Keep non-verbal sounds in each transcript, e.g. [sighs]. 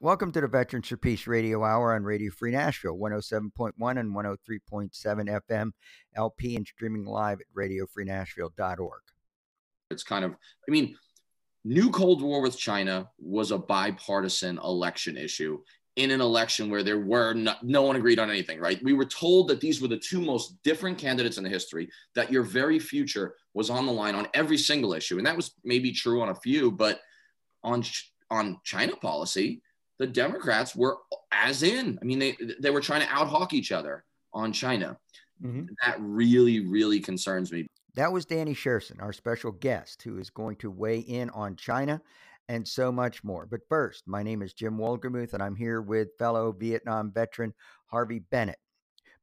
Welcome to the Veterans for Peace Radio Hour on Radio Free Nashville, 107.1 and 103.7 FM, LP, and streaming live at radiofreenashville.org. It's kind of, I mean, new Cold War with China was a bipartisan election issue in an election where there were no, no one agreed on anything, right? We were told that these were the two most different candidates in the history, that your very future was on the line on every single issue. And that was maybe true on a few, but on, on China policy, the Democrats were as in. I mean, they they were trying to out hawk each other on China. Mm-hmm. That really, really concerns me. That was Danny Sjursen, our special guest, who is going to weigh in on China and so much more. But first, my name is Jim Wolgemuth, and I'm here with fellow Vietnam veteran Harvey Bennett.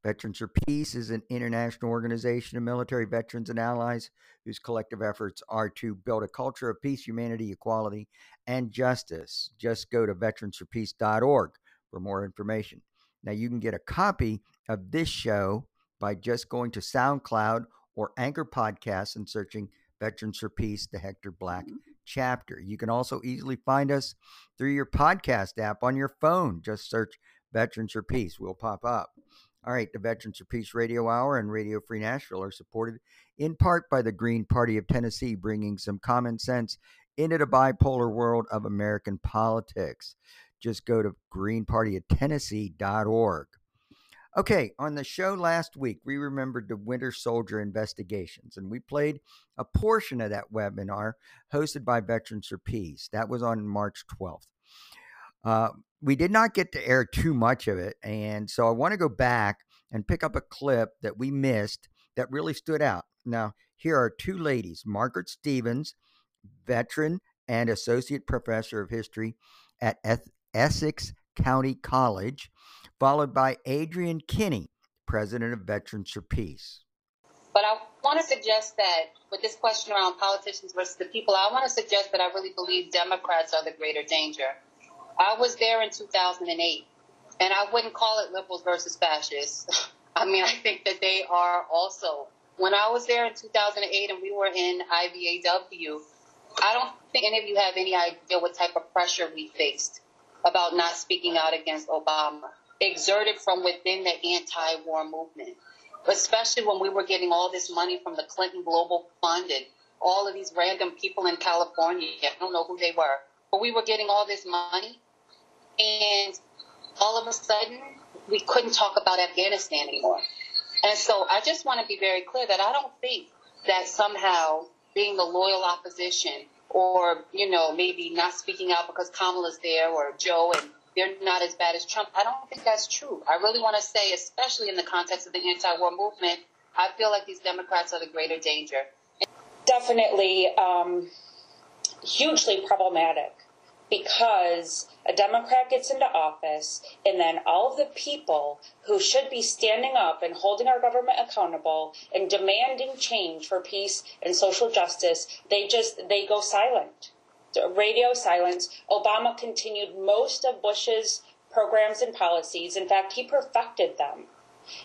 Veterans for Peace is an international organization of military veterans and allies whose collective efforts are to build a culture of peace, humanity, equality, and justice. Just go to veteransforpeace.org for more information. Now, you can get a copy of this show by just going to SoundCloud or Anchor Podcasts and searching Veterans for Peace, the Hector Black mm-hmm. chapter. You can also easily find us through your podcast app on your phone. Just search Veterans for Peace, we'll pop up. All right, the Veterans for Peace Radio Hour and Radio Free Nashville are supported in part by the Green Party of Tennessee, bringing some common sense into the bipolar world of American politics. Just go to greenpartyoftennessee.org. Okay, on the show last week, we remembered the Winter Soldier investigations, and we played a portion of that webinar hosted by Veterans for Peace. That was on March 12th. Uh, we did not get to air too much of it. And so I want to go back and pick up a clip that we missed that really stood out. Now, here are two ladies Margaret Stevens, veteran and associate professor of history at Essex County College, followed by Adrienne Kinne, president of Veterans for Peace. But I want to suggest that with this question around politicians versus the people, I want to suggest that I really believe Democrats are the greater danger. I was there in 2008, and I wouldn't call it liberals versus fascists. [laughs] I mean, I think that they are also. When I was there in 2008 and we were in IVAW, I don't think any of you have any idea what type of pressure we faced about not speaking out against Obama, exerted from within the anti war movement, especially when we were getting all this money from the Clinton Global Fund and all of these random people in California. I don't know who they were, but we were getting all this money and all of a sudden, we couldn't talk about Afghanistan anymore. And so I just want to be very clear that I don't think that somehow being the loyal opposition or, you know, maybe not speaking out because Kamala's there or Joe and they're not as bad as Trump. I don't think that's true. I really want to say, especially in the context of the anti-war movement, I feel like these Democrats are the greater danger. Definitely um, hugely problematic because a Democrat gets into office and then all of the people who should be standing up and holding our government accountable and demanding change for peace and social justice, they just, they go silent. Radio silence. Obama continued most of Bush's programs and policies. In fact, he perfected them.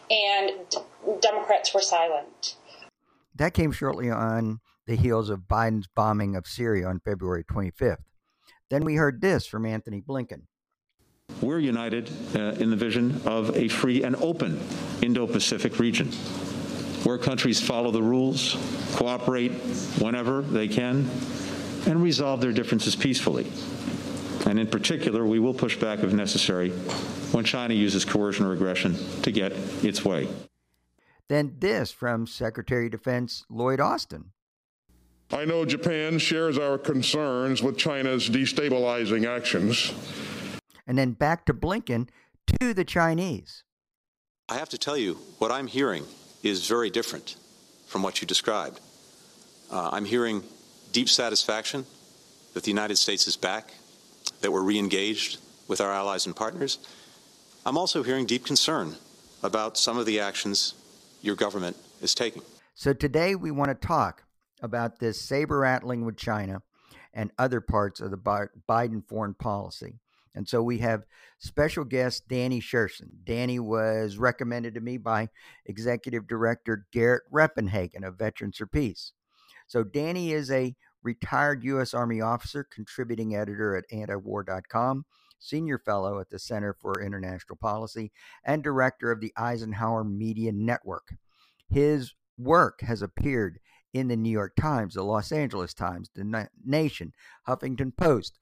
And Democrats were silent. That came shortly on the heels of Biden's bombing of Syria on February 25th. Then we heard this from Antony Blinken. We're united uh, in the vision of a free and open Indo Pacific region where countries follow the rules, cooperate whenever they can, and resolve their differences peacefully. And in particular, we will push back if necessary when China uses coercion or aggression to get its way. Then this from Secretary of Defense Lloyd Austin. I know Japan shares our concerns with China's destabilizing actions. And then back to Blinken to the Chinese. I have to tell you, what I'm hearing is very different from what you described. Uh, I'm hearing deep satisfaction that the United States is back, that we're re engaged with our allies and partners. I'm also hearing deep concern about some of the actions your government is taking. So today we want to talk about this saber rattling with China and other parts of the Biden foreign policy. And so we have special guest Danny Sjursen. Danny was recommended to me by Executive Director Garett Reppenhagen of Veterans for Peace. So Danny is a retired U.S. Army officer, contributing editor at antiwar.com, Senior Fellow at the Center for International Policy, and Director of the Eisenhower Media Network. His work has appeared in the New York Times, the Los Angeles Times, the Nation, Huffington Post,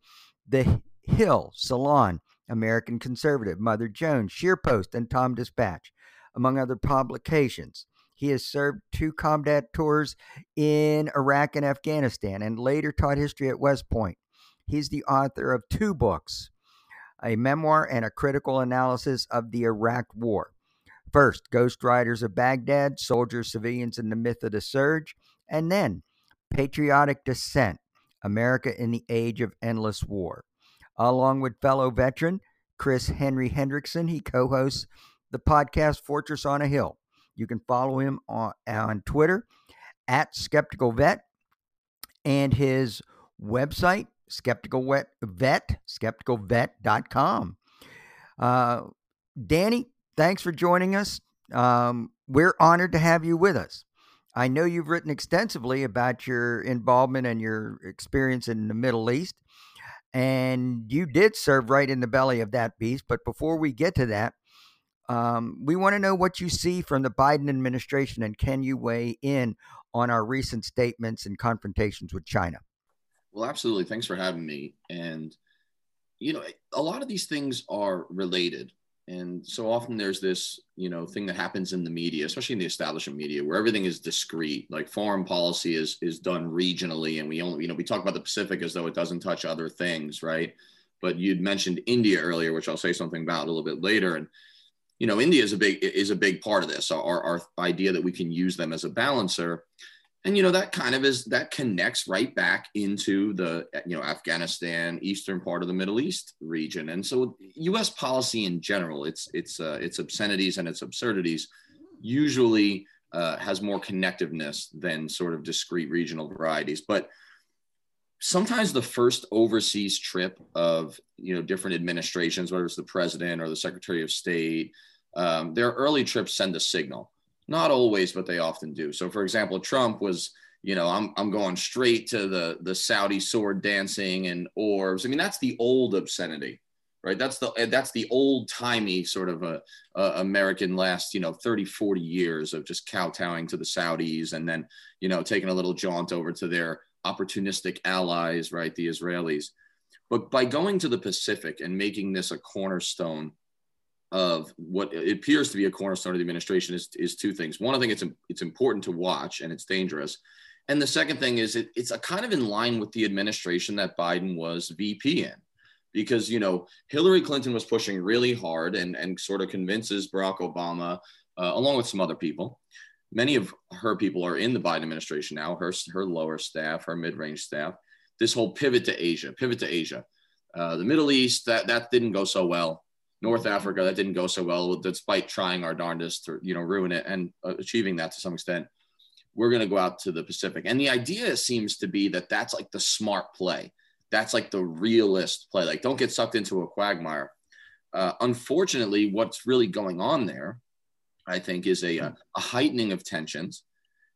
The Hill, Salon, American Conservative, Mother Jones, ScheerPost, and TomDispatch, among other publications. He has served two combat tours in Iraq and Afghanistan and later taught history at West Point. He's the author of two books a memoir and a critical analysis of the Iraq War. First, Ghost Riders of Baghdad, Soldiers, Civilians, and the Myth of the Surge. And then, Patriotic Dissent America in the Age of Endless War. Along with fellow veteran Chris Henri Henriksen, he co hosts the podcast Fortress on a Hill. You can follow him on, on Twitter at Skeptical Vet and his website, Skeptical Vet, skepticalvet.com. Uh, Danny, thanks for joining us. Um, we're honored to have you with us. I know you've written extensively about your involvement and your experience in the Middle East, and you did serve right in the belly of that beast. But before we get to that, um, we want to know what you see from the Biden administration, and can you weigh in on our recent statements and confrontations with China? Well, absolutely. Thanks for having me. And, you know, a lot of these things are related. And so often there's this, you know, thing that happens in the media, especially in the establishment media, where everything is discrete. Like foreign policy is is done regionally, and we only, you know, we talk about the Pacific as though it doesn't touch other things, right? But you'd mentioned India earlier, which I'll say something about a little bit later. And you know, India is a big is a big part of this. Our, our idea that we can use them as a balancer, and you know that kind of is that connects right back into the you know Afghanistan, eastern part of the Middle East region, and so U.S. policy in general, its its uh, its obscenities and its absurdities, usually uh, has more connectiveness than sort of discrete regional varieties, but sometimes the first overseas trip of you know different administrations whether it's the president or the secretary of state um, their early trips send a signal. Not always, but they often do. So, for example, Trump was, you know, I'm, I'm going straight to the, the Saudi sword dancing and orbs. I mean, that's the old obscenity, right? That's the, that's the old timey sort of a, a, American last, you know, 30, 40 years of just kowtowing to the Saudis and then, you know, taking a little jaunt over to their opportunistic allies, right? The Israelis. But by going to the Pacific and making this a cornerstone of what appears to be a cornerstone of the administration is, is two things. One, I think it's it's important to watch and it's dangerous. And the second thing is it, it's a kind of in line with the administration that Biden was VP in, because you know Hillary Clinton was pushing really hard and and sort of convinces Barack Obama, uh, along with some other people. Many of her people are in the Biden administration now. Her her lower staff, her mid range staff. This whole pivot to Asia, pivot to Asia, uh, the Middle East. That that didn't go so well. North Africa, that didn't go so well, despite trying our darndest to you know ruin it and uh, achieving that to some extent. We're going to go out to the Pacific, and the idea seems to be that that's like the smart play. That's like the realist play. Like, don't get sucked into a quagmire. Uh, unfortunately, what's really going on there, I think, is a, a heightening of tensions.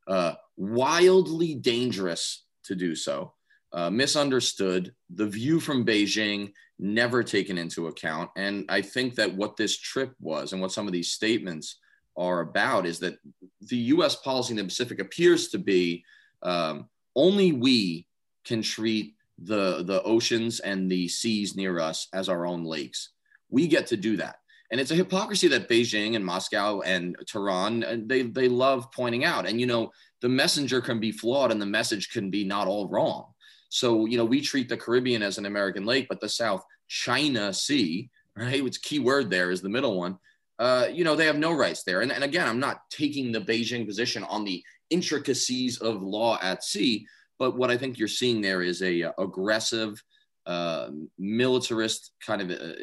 Uh, wildly dangerous to do so uh, misunderstood, the view from Beijing never taken into account. And I think that what this trip was and what some of these statements are about is that the US policy in the Pacific appears to be um, only we can treat the, the oceans and the seas near us as our own lakes. We get to do that. And it's a hypocrisy that Beijing and Moscow and Tehran, uh, they, they love pointing out. And, you know, the messenger can be flawed and the message can be not all wrong so, you know, we treat the Caribbean as an American lake, but the South China Sea, right, which key word there is the middle one, uh, you know, they have no rights there. And, and again, I'm not taking the Beijing position on the intricacies of law at sea, but what I think you're seeing there is a, uh, aggressive, uh, militarist kind of uh,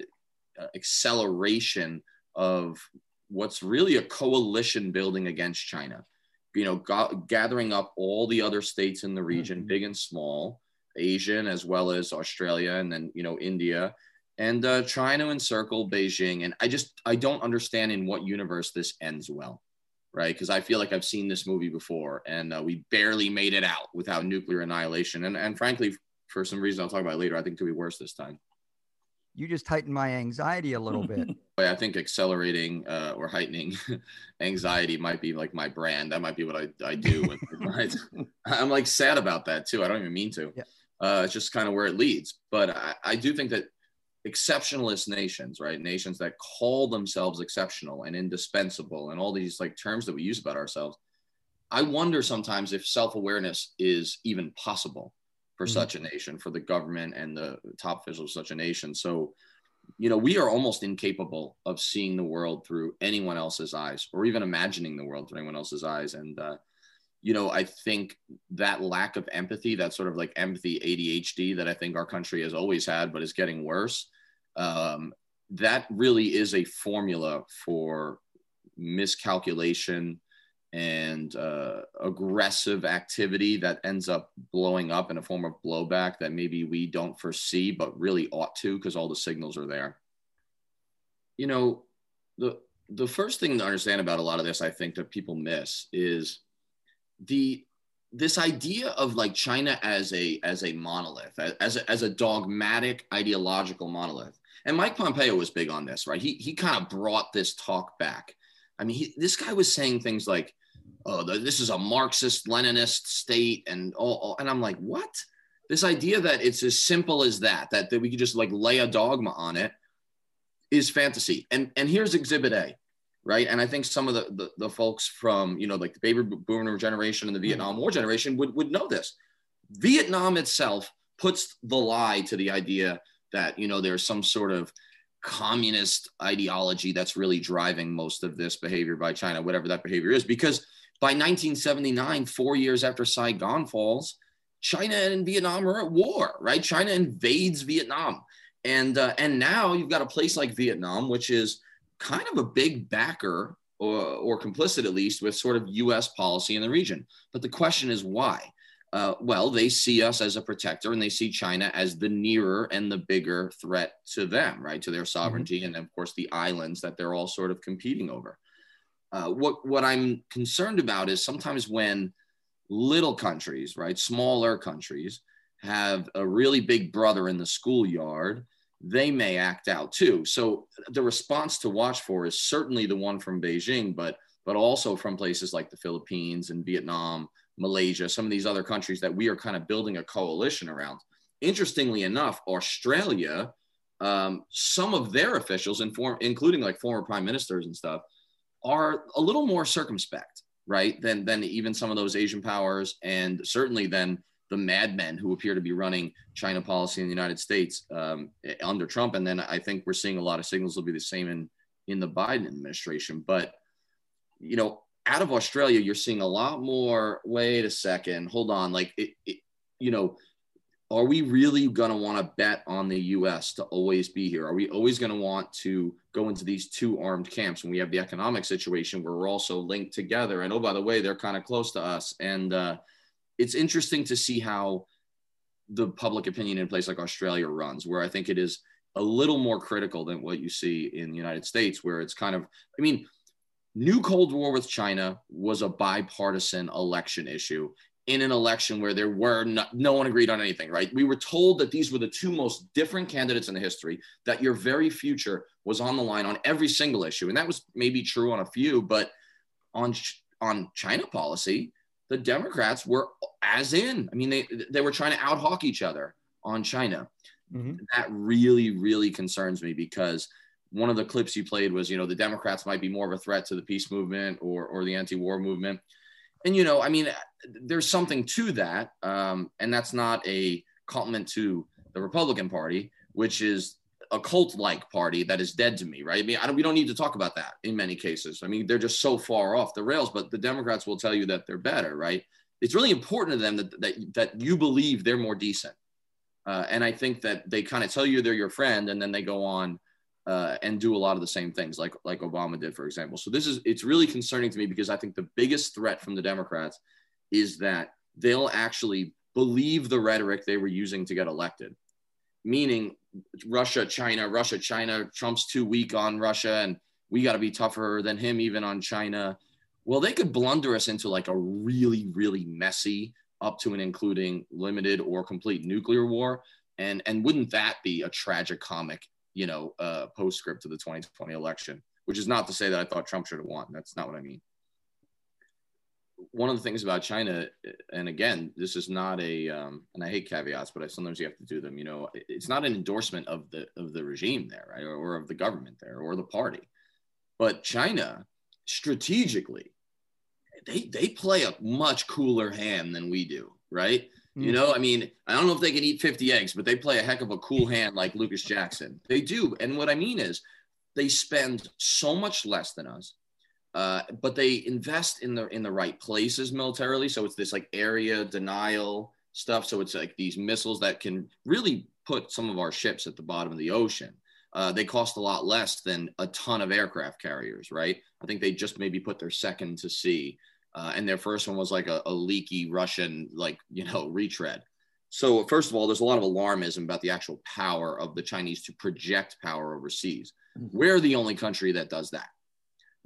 uh, acceleration of what's really a coalition building against China. You know, gathering up all the other states in the region, mm-hmm. big and small, Asian as well as Australia and then you know India and uh, trying to encircle Beijing. And I just I don't understand in what universe this ends well, right? Because I feel like I've seen this movie before, and uh, we barely made it out without nuclear annihilation. And and frankly, for some reason I'll talk about later, I think it could be worse this time. you just heightened my anxiety a little bit. [laughs] I think accelerating uh, or heightening [laughs] anxiety might be like my brand. That might be what I, I do. [laughs] I'm like sad about that too. I don't even mean to. Yeah. Uh, it's just kind of where it leads. But I, I do think that exceptionalist nations, right? Nations that call themselves exceptional and indispensable and all these like terms that we use about ourselves. I wonder sometimes if self awareness is even possible for mm-hmm. such a nation, for the government and the top officials of such a nation. So, you know, we are almost incapable of seeing the world through anyone else's eyes or even imagining the world through anyone else's eyes. And, uh, you know, I think that lack of empathy, that sort of like empathy ADHD that I think our country has always had, but is getting worse, um, that really is a formula for miscalculation and uh, aggressive activity that ends up blowing up in a form of blowback that maybe we don't foresee, but really ought to because all the signals are there. You know, the the first thing to understand about a lot of this, I think, that people miss is the this idea of like China as a as a monolith, as a, as a dogmatic ideological monolith. And Mike Pompeo was big on this, right? He he kind of brought this talk back. I mean, he, this guy was saying things like, "Oh, this is a Marxist Leninist state," and all, and I'm like, what? This idea that it's as simple as that, that that we could just like lay a dogma on it, is fantasy. And and here's Exhibit A right? And I think some of the, the, the folks from, you know, like the baby boomer generation and the Vietnam War generation would, would know this. Vietnam itself puts the lie to the idea that, you know, there's some sort of communist ideology that's really driving most of this behavior by China, whatever that behavior is. Because by 1979, four years after Saigon falls, China and Vietnam are at war, right? China invades Vietnam. And, uh, and now you've got a place like Vietnam, which is kind of a big backer or, or complicit at least with sort of US policy in the region. But the question is why? Uh, well, they see us as a protector and they see China as the nearer and the bigger threat to them, right? To their sovereignty. Mm-hmm. And of course, the islands that they're all sort of competing over. Uh, what, what I'm concerned about is sometimes when little countries, right, smaller countries, have a really big brother in the schoolyard they may act out too. So the response to watch for is certainly the one from Beijing, but but also from places like the Philippines and Vietnam, Malaysia, some of these other countries that we are kind of building a coalition around. Interestingly enough, Australia, um, some of their officials, inform, including like former prime ministers and stuff, are a little more circumspect, right, than than even some of those Asian powers, and certainly than the madmen who appear to be running China policy in the United States um, under Trump. And then I think we're seeing a lot of signals will be the same in, in the Biden administration. But, you know, out of Australia, you're seeing a lot more. Wait a second, hold on. Like, it, it, you know, are we really going to want to bet on the US to always be here? Are we always going to want to go into these two armed camps when we have the economic situation where we're also linked together? And oh, by the way, they're kind of close to us. And, uh, it's interesting to see how the public opinion in a place like Australia runs, where I think it is a little more critical than what you see in the United States, where it's kind of, I mean, new Cold War with China was a bipartisan election issue in an election where there were no, no, one agreed on anything, right? We were told that these were the two most different candidates in the history, that your very future was on the line on every single issue. And that was maybe true on a few, but on, on China policy, the Democrats were as in. I mean, they they were trying to out hawk each other on China. Mm-hmm. That really, really concerns me because one of the clips you played was, you know, the Democrats might be more of a threat to the peace movement or or the anti-war movement. And you know, I mean, there's something to that, um, and that's not a compliment to the Republican Party, which is a cult like party that is dead to me, right? I mean, I don't, we don't need to talk about that in many cases. I mean, they're just so far off the rails, but the Democrats will tell you that they're better, right? It's really important to them that, that, that you believe they're more decent. Uh, and I think that they kind of tell you they're your friend and then they go on uh, and do a lot of the same things like, like Obama did, for example. So this is, it's really concerning to me because I think the biggest threat from the Democrats is that they'll actually believe the rhetoric they were using to get elected meaning Russia, China, Russia, China. Trump's too weak on Russia, and we got to be tougher than him, even on China. Well, they could blunder us into like a really, really messy, up to and including limited or complete nuclear war. And, and wouldn't that be a tragic comic you know, uh, postscript to the 2020 election, which is not to say that I thought Trump should have won. That's not what I mean. One of the things about China, and again, this is not a, um, and I hate caveats, but I, sometimes you have to do them. You know, it's not an endorsement of the of the regime there, right, or, or of the government there, or the party, but China strategically, they they play a much cooler hand than we do, right? You mm. know, I mean, I don't know if they can eat 50 eggs, but they play a heck of a cool hand like Lucas Jackson. They do. And what I mean is they spend so much less than us. Uh, but they invest in the in the right places militarily. So it's this like area denial stuff. So it's like these missiles that can really put some of our ships at the bottom of the ocean. Uh, they cost a lot less than a ton of aircraft carriers, right? I think they just maybe put their second to sea uh, and their first one was like a, a, leaky Russian, like you know, [laughs] retread. So first of all, there's a lot of alarmism about the actual power of the Chinese to project power overseas. Mm-hmm. We're the only country that does that.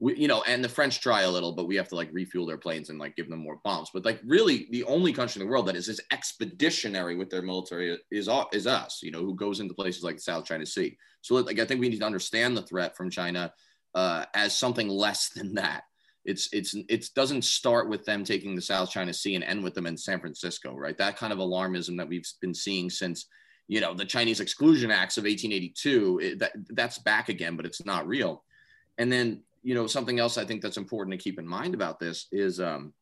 We, you know, and the French try a little, but we have to like refuel their planes and like give them more bombs. But like really, the only country in the world that is as expeditionary with their military is is us. You know, who goes into places like the South China Sea. So like I think we need to understand the threat from China uh, as something less than that it's it's it doesn't start with them taking the South China Sea and end with them in San Francisco, right? That kind of alarmism that we've been seeing since you know the Chinese Exclusion Acts of 1882. It, that that's back again, but it's not real. And then you know something else I think that's important to keep in mind about this is um,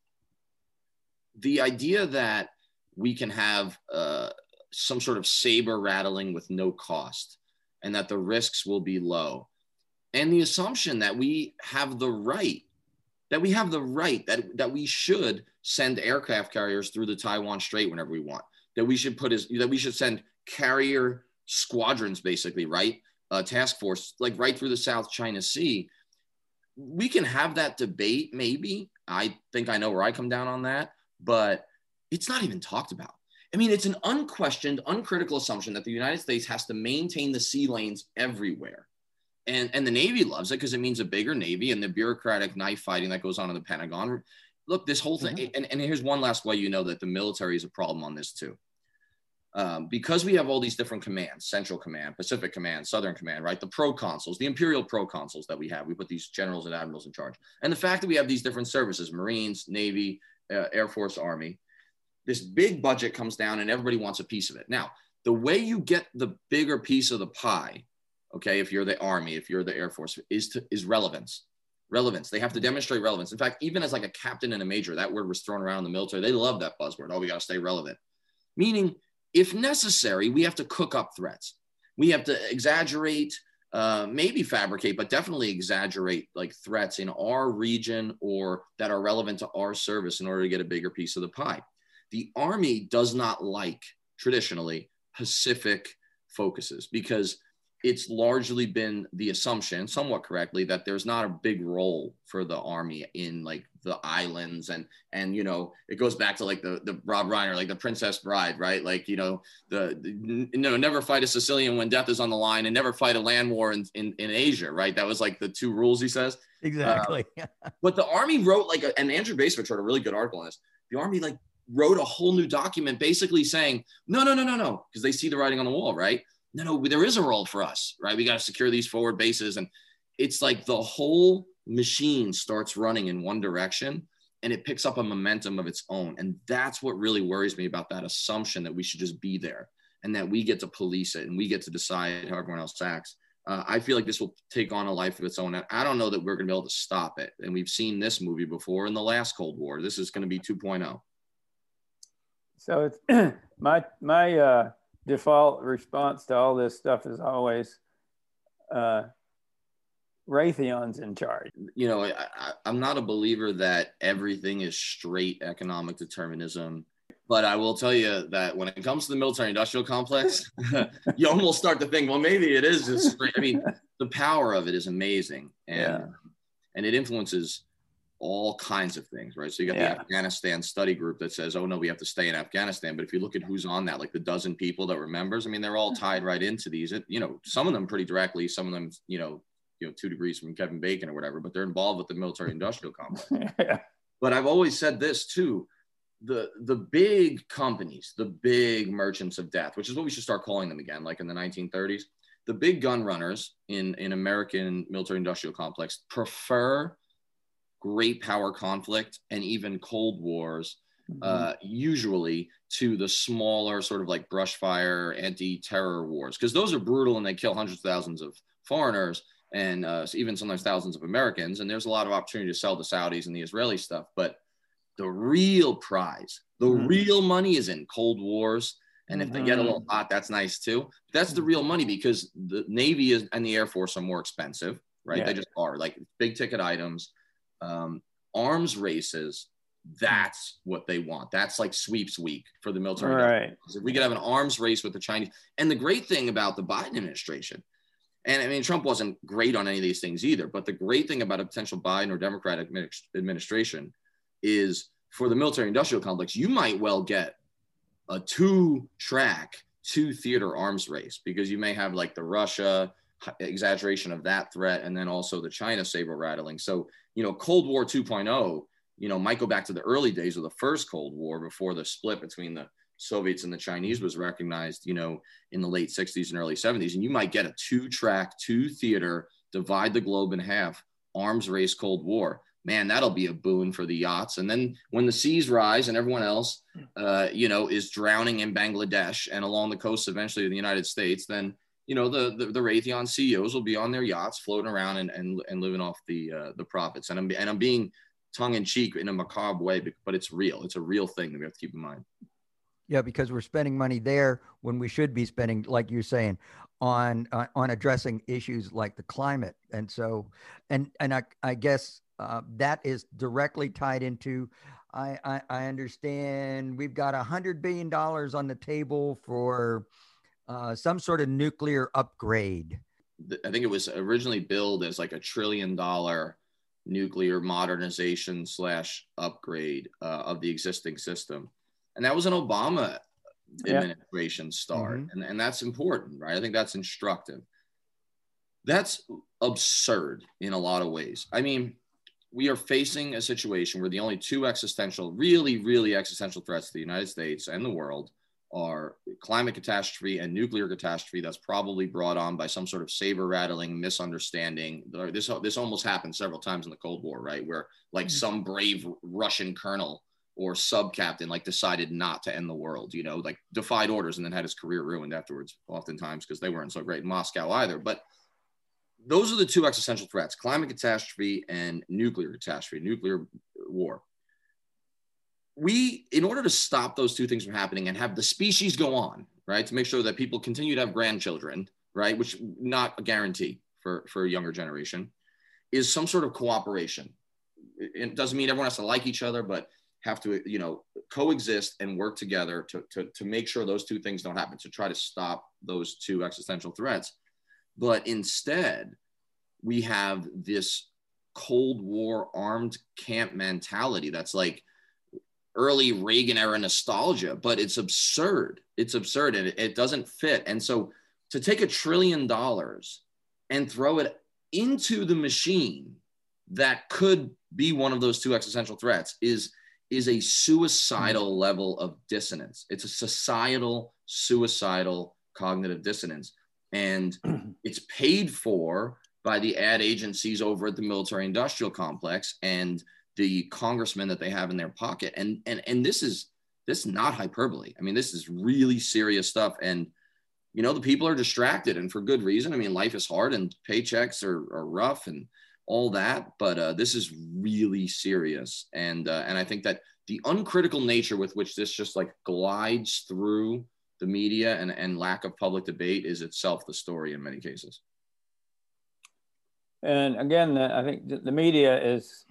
the idea that we can have uh, some sort of saber rattling with no cost, and that the risks will be low, and the assumption that we have the right that we have the right that that we should send aircraft carriers through the Taiwan Strait whenever we want. That we should put is that we should send carrier squadrons, basically, right? Uh, task force, like right through the South China Sea. We can have that debate, maybe. I think I know where I come down on that, but it's not even talked about. I mean, it's an unquestioned, uncritical assumption that the United States has to maintain the sea lanes everywhere and and the Navy loves it because it means a bigger Navy and the bureaucratic knife fighting that goes on in the Pentagon. Look, this whole thing, mm-hmm. and, and here's one last way you know that the military is a problem on this too. Um, because we have all these different commands central command pacific command southern command right? The proconsuls the imperial proconsuls that we have. We put these generals and admirals in charge. And the fact that we have these different services marines navy uh, air force army this big budget comes down and everybody wants a piece of it. Now the way you get the bigger piece of the pie okay if you're the army if you're the air force is to is relevance. Relevance. They have to demonstrate relevance. In fact even as like a captain and a major that word was thrown around in the military. They love that buzzword. Oh we got to stay relevant. Meaning if necessary we have to cook up threats. We have to exaggerate uh, maybe fabricate but definitely exaggerate like threats in our region or that are relevant to our service in order to get a bigger piece of the pie. The army does not like traditionally pacific focuses because it's largely been the assumption, somewhat correctly, that there's not a big role for the army in like the islands and and you know it goes back to like the the Rob Reiner, like the Princess Bride, right? Like you know the, the you know never fight a Sicilian when death is on the line, and never fight a land war in in, in Asia, right? That was like the two rules he says. Exactly. Uh, but the army wrote like, a, and Andrew Bacevich wrote a really good article on this. The army like wrote a whole new document basically saying no no no no no because they see the writing on the wall, right? no, no, there is a role for us, right? We got to secure these forward bases. And it's like the whole machine starts running in one direction and it picks up a momentum of its own. And that's what really worries me about that assumption that we should just be there and that we get to police it and we get to decide how everyone else acts. Uh, I feel like this will take on a life of its own. And I don't know that we're going to be able to stop it. And we've seen this movie before in the last Cold War. This is going to be 2.0. So it's [clears throat] my my uh, default response to all this stuff is always uh, Raytheon's in charge. You know, I, am not a believer that everything is straight economic determinism. But I will tell you that when it comes to the military industrial complex, [laughs] you almost start to think, well, maybe it is just straight. I mean, [laughs] the power of it is amazing. And, yeah. and it influences all kinds of things, right? So you got yeah. the Afghanistan study group that says, oh no, we have to stay in Afghanistan. But if you look at who's on that, like the dozen people that were members, I mean, they're all [laughs] tied right into these. It, you know, some of them pretty directly, some of them, you know, you know, two degrees from Kevin Bacon or whatever, but they're involved with the military [laughs] industrial complex. [laughs] yeah. But I've always said this too. The the big companies, the big merchants of death, which is what we should start calling them again, like in the 1930s, the big gun runners in in American military industrial complex prefer great power conflict and even cold wars mm-hmm. uh, usually to the smaller sort of like brush fire anti-terror wars because those are brutal and they kill hundreds of thousands of foreigners and uh, even sometimes thousands of Americans. And there's a lot of opportunity to sell the Saudis and the Israeli stuff. But the real prize, the mm-hmm. real money is in cold wars. And if mm-hmm. they get a little mm-hmm. hot, that's nice too. But that's the real money because the Navy is, and the Air Force are more expensive, right? Yeah. They just are like big ticket items. Um, arms races, that's what they want. That's like sweeps week for the military. Right. If we could have an arms race with the Chinese. And the great thing about the Biden administration and I mean, Trump wasn't great on any of these things either. But the great thing about a potential Biden or Democratic administration is for the military industrial complex, you might well get a two track, two theater arms race because you may have like the Russia exaggeration of that threat and then also the China saber rattling. So, you know, Cold War 2.0, you know, might go back to the early days of the first Cold War before the split between the Soviets and the Chinese was recognized, you know, in the late 60s and early 70s. And you might get a two track, two theater, divide the globe in half, arms race Cold War. Man, that'll be a boon for the yachts. And then when the seas rise and everyone else, uh, you know, is drowning in Bangladesh and along the coast eventually of the United States, then you know the, the, the Raytheon CEOs will be on their yachts floating around and and, and living off the uh, the profits. And I'm and I'm being tongue in cheek in a macabre way, but it's real. It's a real thing that we have to keep in mind. Yeah, because we're spending money there when we should be spending, like you're saying, on uh, on addressing issues like the climate. And so, and and I, I guess uh, that is directly tied into. I, I, I understand we've got a hundred billion dollars on the table for uh, some sort of nuclear upgrade. I think it was originally billed as like a trillion dollar nuclear modernization slash upgrade uh, of the existing system and that was an Obama administration yeah. start, mm-hmm. and, and that's important, right? I think that's instructive. That's absurd in a lot of ways. I mean, we are facing a situation where the only two existential, really, really existential threats to the United States and the world are climate catastrophe and nuclear catastrophe that's probably brought on by some sort of saber rattling misunderstanding. This this almost happened several times in the Cold War, right? Where like mm-hmm. some brave Russian colonel or sub captain like decided not to end the world, you know, like defied orders and then had his career ruined afterwards, oftentimes because they weren't so great in Moscow either. But those are the two existential threats climate catastrophe and nuclear catastrophe, nuclear war. We, in order to stop those two things from happening and have the species go on, right, to make sure that people continue to have grandchildren, right, which not a guarantee for, for a younger generation, is some sort of cooperation. It doesn't mean everyone has to like each other, but have to you know coexist and work together to, to, to make sure those two things don't happen to try to stop those two existential threats. But instead we have this cold war armed camp mentality that's like early reagan era nostalgia but it's absurd. It's absurd and it, it doesn't fit. And so to take a trillion dollars and throw it into the machine that could be one of those two existential threats is is a hmm. suicidal level of dissonance. It's a societal, suicidal cognitive dissonance. And [clears throat] it's paid for by the ad agencies over at the military industrial complex and the congressmen that they have in their pocket. And and and this is this is not hyperbole. I mean, this is really serious stuff. And you know, the people are distracted and for good reason. I mean, life is hard and paychecks are, are rough and all that, but uh, this is really serious. And uh, and I think that the uncritical nature with which this just like glides through the media and, and lack of public debate is itself the story in many cases. And again, I think the media is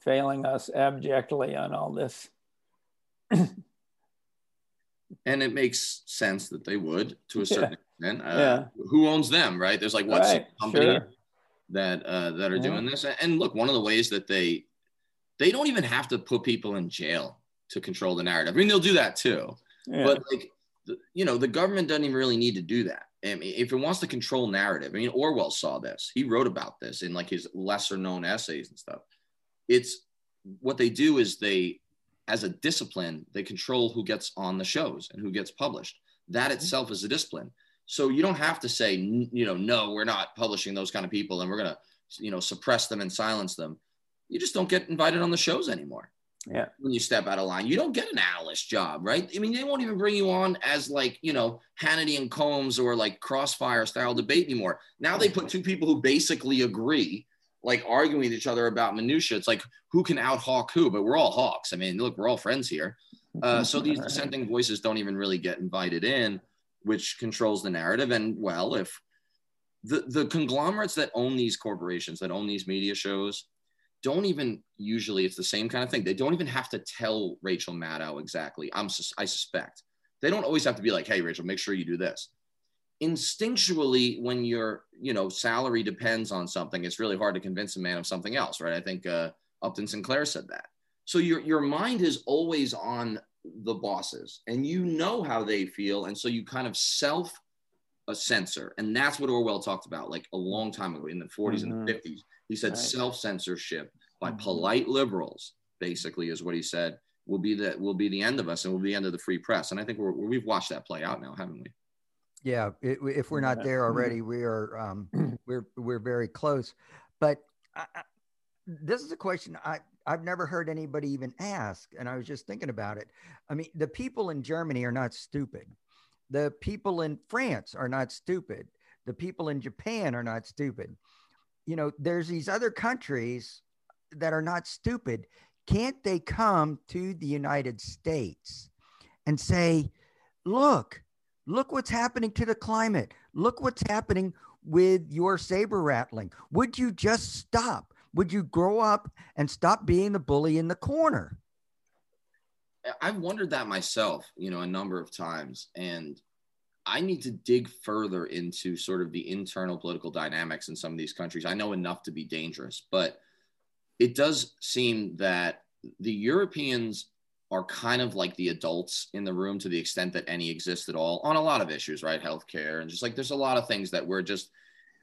failing us abjectly on all this. [clears throat] and it makes sense that they would to a certain yeah. extent. Uh, yeah. Who owns them, right? There's like what right. company sure that uh, that are yeah. doing this. And look, one of the ways that they they don't even have to put people in jail to control the narrative. I mean, they'll do that too, yeah. but like you know, the government doesn't even really need to do that. I mean, if it wants to control narrative, I mean, Orwell saw this. He wrote about this in like his lesser known essays and stuff. It's what they do is they, as a discipline, they control who gets on the shows and who gets published. That mm-hmm. itself is a discipline. So you don't have to say, you know, no, we're not publishing those kind of people and we're going to, you know, suppress them and silence them. You just don't get invited on the shows anymore. Yeah. When you step out of line, you don't get an analyst job, right? I mean, they won't even bring you on as like, you know, Hannity and Colmes or like crossfire style debate anymore. Now they put two people who basically agree, like arguing with each other about minutia. It's like who can out hawk who, but we're all hawks. I mean, look, we're all friends here. Uh, so these [laughs] dissenting voices don't even really get invited in which controls the narrative. And well, if the, the conglomerates that own these corporations, that own these media shows, don't even usually, it's the same kind of thing. They don't even have to tell Rachel Maddow exactly. I'm, I suspect they don't always have to be like, hey, Rachel, make sure you do this. Instinctually, when your you know salary depends on something, it's really hard to convince a man of something else, right? I think uh, Upton Sinclair said that. So your your mind is always on the bosses and you know how they feel and so you kind of self a censor and that's what orwell talked about like a long time ago in the 40s mm-hmm. and the 50s he said right. self censorship by mm-hmm. polite liberals basically is what he said will be the will be the end of us and will be the end of the free press and i think we're, we've watched that play out now haven't we yeah if we're not there already we are um, we're we're very close but I, this is a question I, I've never heard anybody even ask. And I was just thinking about it. I mean, the people in Germany are not stupid. The people in France are not stupid. The people in Japan are not stupid. You know, there's these other countries that are not stupid. Can't they come to the United States and say, look, look what's happening to the climate? Look what's happening with your saber rattling. Would you just stop? Would you grow up and stop being the bully in the corner? I've wondered that myself, you know, a number of times. And I need to dig further into sort of the internal political dynamics in some of these countries. I know enough to be dangerous, but it does seem that the Europeans are kind of like the adults in the room to the extent that any exist at all on a lot of issues, right? Healthcare and just like there's a lot of things that we're just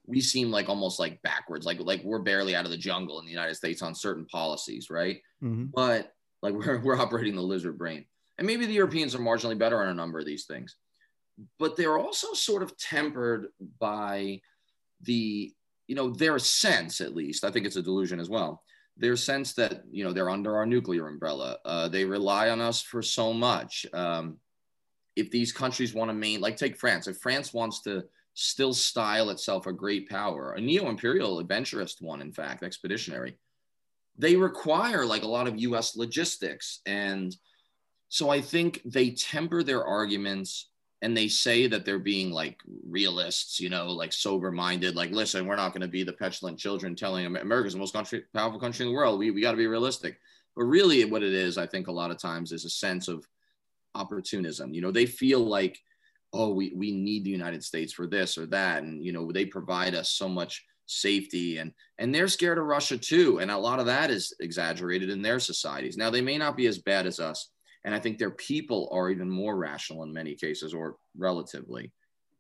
we seem like almost like backwards, like like we're barely out of the jungle in the United States on certain policies, right? Mm-hmm. But like [laughs] we're we're operating the lizard brain, and maybe the Europeans are marginally better on a number of these things, but they're also sort of tempered by the you know their sense, at least I think it's a delusion as well. Their sense that you know they're under our nuclear umbrella, uh, they rely on us for so much. Um, if these countries want to main, like take France, if France wants to still style itself a great power, a neo imperial adventurist one, in fact, expeditionary. They require like a lot of US logistics. And so I think they temper their arguments and they say that they're being like realists, you know, like sober minded, like, listen, we're not going to be the petulant children telling America's the most country, powerful country in the world. We, we got to be realistic. But really, what it is, I think a lot of times is a sense of opportunism. You know, they feel like oh we, we need the united states for this or that. And you know they provide us so much safety and and they're scared of russia too. And a lot of that is exaggerated in their societies. Now they may not be as bad as us. And i think their people are even more rational in many cases or relatively.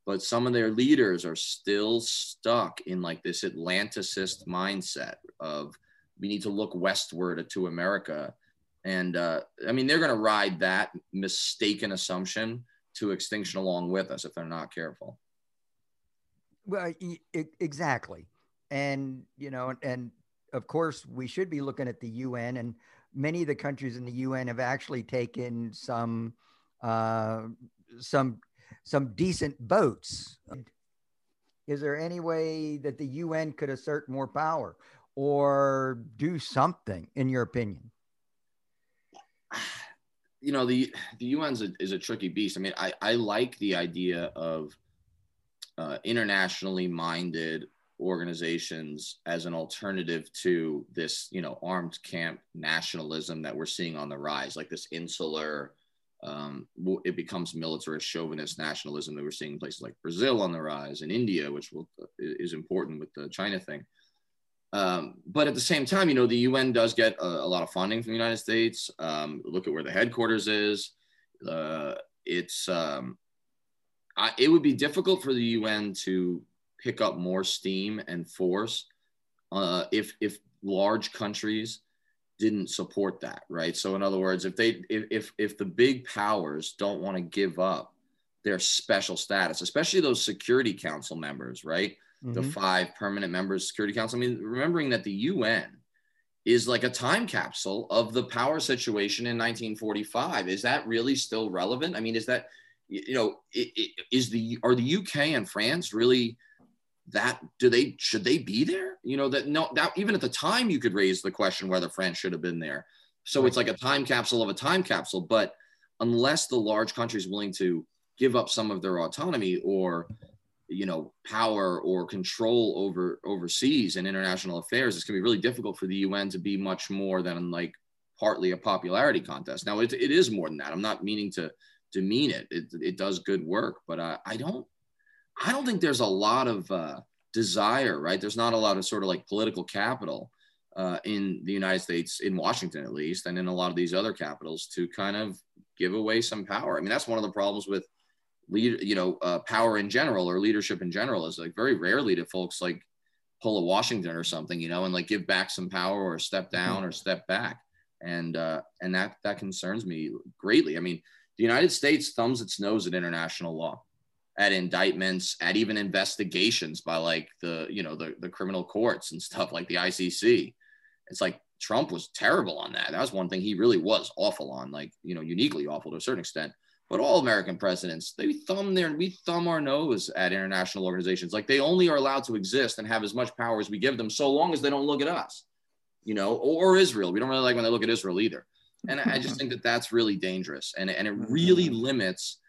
But some of their leaders are still stuck in like this atlanticist mindset of we need to look westward to america. And uh, i mean they're going to ride that mistaken assumption to extinction along with us if they're not careful. Well, exactly. And, you know, and of course, we should be looking at the UN, and many of the countries in the UN have actually taken some, uh, some, some decent votes. Is there any way that the UN could assert more power or do something, in your opinion? [sighs] you know the the UN is a, is a tricky beast. I mean, I I like the idea of uh, internationally minded organizations as an alternative to this you know armed camp nationalism that we're seeing on the rise, like this insular. Um, it becomes militarist chauvinist nationalism that we're seeing in places like Brazil on the rise and India, which will, is important with the China thing. Um, but at the same time, you know, the UN does get a, a lot of funding from the United States. Um, look at where the headquarters is. Uh, it's um, I, it would be difficult for the UN to pick up more steam and force uh, if if large countries didn't support that, right? So in other words, if they if if, if the big powers don't want to give up their special status, especially those Security Council members, right? Mm-hmm. The five permanent members Security Council. I mean, remembering that the UN is like a time capsule of the power situation in 1945. Is that really still relevant? I mean, is that you know, it, it, is the are the UK and France really that do they should they be there? You know that no that even at the time you could raise the question whether France should have been there. So right. it's like a time capsule of a time capsule, but unless the large country is willing to give up some of their autonomy or you know power or control over overseas and international affairs it's going to be really difficult for the un to be much more than like partly a popularity contest. Now it, it is more than that. I'm not meaning to demean it. It, it does good work but uh, i don't i don't think there's a lot of uh, desire right? There's not a lot of sort of like political capital uh, in the united states in washington at least and in a lot of these other capitals to kind of give away some power. I mean that's one of the problems with lead, you know, uh, power in general or leadership in general is like very rarely do folks like pull a Washington or something, you know, and like give back some power or step mm-hmm. down or step back. And, uh, and that, that concerns me greatly. I mean, the United States thumbs its nose at international law, at indictments, at even investigations by like the, you know, the, the criminal courts and stuff like the ICC. It's like Trump was terrible on that. That was one thing he really was awful on, like, you know, uniquely awful to a certain extent but all American presidents, they thumb their we thumb our nose at international organizations. Like they only are allowed to exist and have as much power as we give them, so long as they don't look at us, you know, or, or Israel. We don't really like when they look at Israel either. And I just [laughs] think that that's really dangerous, and and it really mm-hmm. limits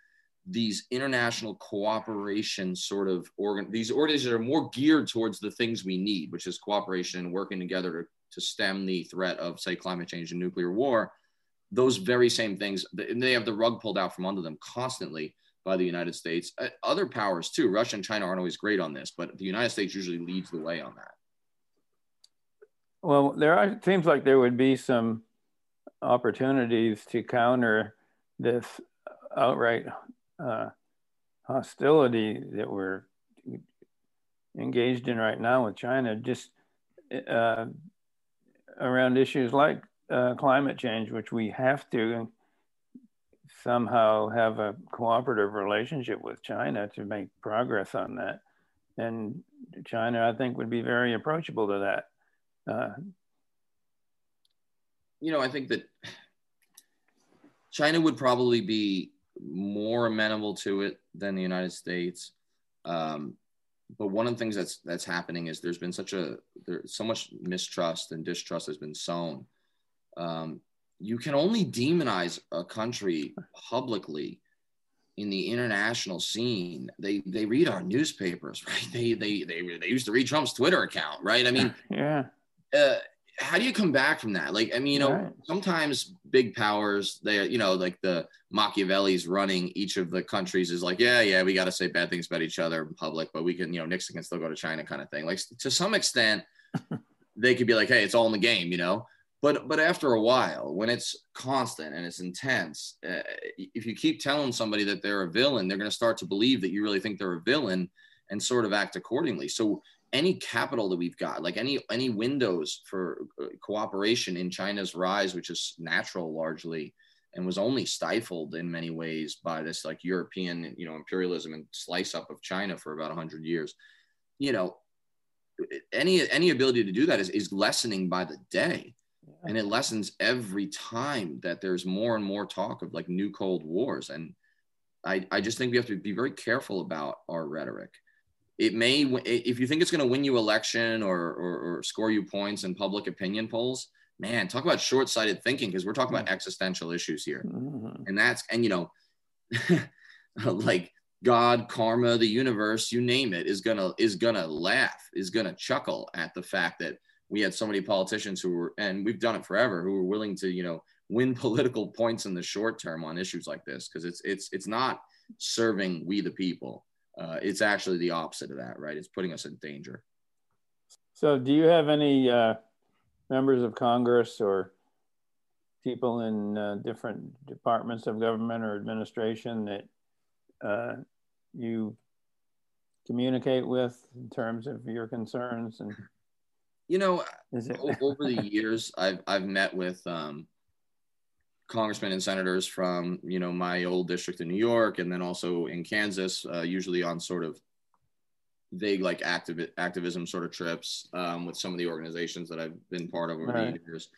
these international cooperation sort of organ. These organizations are more geared towards the things we need, which is cooperation and working together to to stem the threat of say climate change and nuclear war those very same things, they have the rug pulled out from under them constantly by the United States. Uh, other powers too, Russia and China aren't always great on this, but the United States usually leads the way on that. Well, there are, seems like there would be some opportunities to counter this outright uh, hostility that we're engaged in right now with China, just uh, around issues like uh, climate change, which we have to somehow have a cooperative relationship with China to make progress on that. And China, I think, would be very approachable to that. Uh, you know, I think that China would probably be more amenable to it than the United States. Um, but one of the things that's that's happening is there's been such a there's so much mistrust and distrust has been sown um, you can only demonize a country publicly in the international scene. They they read our newspapers [laughs] right? They they they, they used to read trump's twitter account right? I mean [laughs] yeah. uh, how do you come back from that? Like i mean you know right. sometimes big powers they you know like the machiavelli's running each of the countries is like yeah yeah we got to say bad things about each other in public but we can you know nixon can still go to china kind of thing. Like to some extent [laughs] they could be like hey it's all in the game you know but but after a while when it's constant and it's intense uh, if you keep telling somebody that they're a villain they're going to start to believe that you really think they're a villain and sort of act accordingly. So any capital that we've got like any any windows for uh, cooperation in china's rise which is natural largely and was only stifled in many ways by this like european you know imperialism and slice up of china for about 100 years you know any any ability to do that is, is lessening by the day and it lessens every time that there's more and more talk of like new cold wars and i i just think we have to be very careful about our rhetoric it may if you think it's going to win you election or, or, or score you points in public opinion polls man talk about short-sighted thinking because we're talking about mm-hmm. existential issues here mm-hmm. and that's and you know [laughs] like god karma the universe you name it is gonna is gonna laugh is gonna chuckle at the fact that we had so many politicians who were, and we've done it forever, who were willing to, you know, win [laughs] political points in the short term on issues like this because it's it's it's not serving we the people. Uh, it's actually the opposite of that, right? It's putting us in danger. So, do you have any uh, members of Congress or people in uh, different departments of government or administration that uh, you communicate with in terms of your concerns and you know, over the years, I've I've met with um, congressmen and senators from you know my old district in New York, and then also in Kansas, uh, usually on sort of vague like activ- activism sort of trips um, with some of the organizations that I've been part of over right. the years.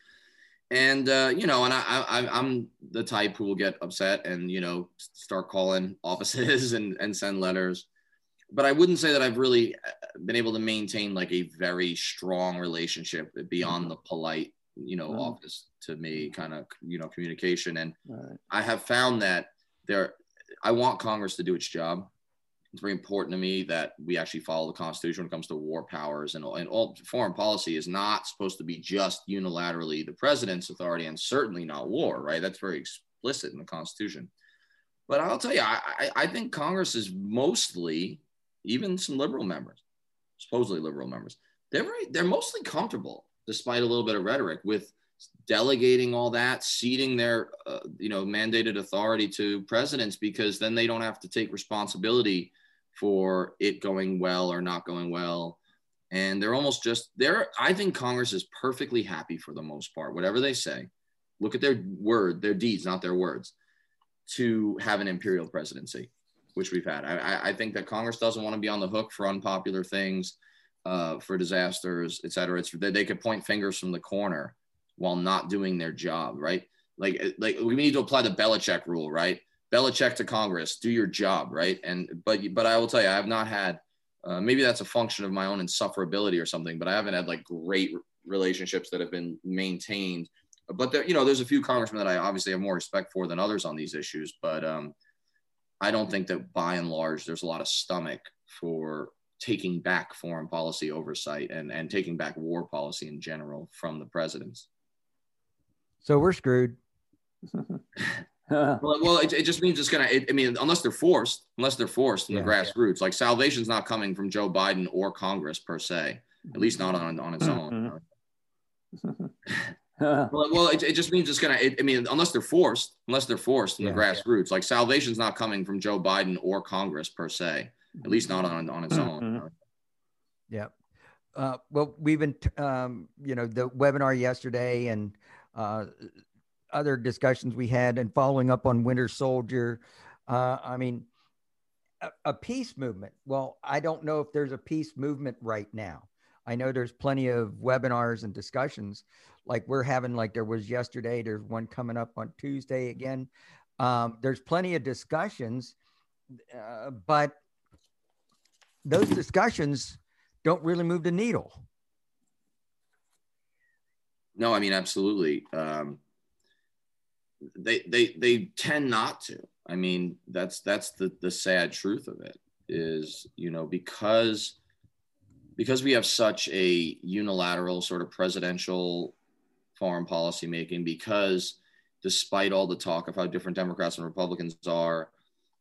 And uh, you know, and I, I I'm the type who will get upset and you know start calling offices [laughs] and and send letters. But I wouldn't say that I've really uh, been able to maintain like a very strong relationship beyond mm-hmm. the polite you know mm-hmm. office to me kind of you know communication and right. i have found that there i want congress to do its job it's very important to me that we actually follow the Constitution when it comes to war powers and, and all foreign policy is not supposed to be just unilaterally the president's authority and certainly not war, right? That's very explicit in the Constitution. But I'll tell you, I, I think Congress is mostly, even some liberal members, supposedly liberal members, they're very, they're mostly comfortable, despite a little bit of rhetoric, with delegating all that, ceding their, uh, you know, mandated authority to presidents because then they don't have to take responsibility for it going well or not going well. And they're almost just there. I think Congress is perfectly happy for the most part, whatever they say. Look at their word, their deeds, not their words, to have an imperial presidency, which we've had. I, I think that Congress doesn't want to be on the hook for unpopular things, uh, for disasters, et cetera. It's they, could point fingers from the corner while not doing their job, right? Like, like we need to apply the Belichick rule, right? Belichick to Congress, do your job, right? And but but I will tell you, I have not had. Uh, maybe that's a function of my own insufferability or something, but I haven't had like great relationships that have been maintained. But there, you know, there's a few congressmen that I obviously have more respect for than others on these issues. But um, I don't think that by and large there's a lot of stomach for taking back foreign policy oversight and and taking back war policy in general from the presidents. So we're screwed. [laughs] well, well it, it, just means it's gonna. It, I mean, unless they're forced, unless they're forced in yeah, the grassroots, yeah. like salvation's not coming from Joe Biden or Congress per se, at least not on on its mm-hmm. own. [laughs] Mm-hmm. [laughs] well, well it, it, just means it's gonna. I mean, unless they're forced, unless they're forced in yeah, the grassroots, like salvation's not coming from Joe Biden or Congress per se, at least not on on its own. Mm-hmm. Yeah. Uh, well, we've been, um, you know, the webinar yesterday and uh, other discussions we had and following up on Winter Soldier. Uh, I mean, a, a, peace movement. Well, I don't know if there's a peace movement right now. I know there's plenty of webinars and discussions like we're having, like there was yesterday. There's one coming up on Tuesday again. Um, there's plenty of discussions, uh, but those discussions don't really move the needle. No, I mean absolutely. Um, they they they tend not to. I mean that's that's the the sad truth of it is you know because because we have such a unilateral sort of presidential foreign policy making because despite all the talk of how different Democrats and Republicans are,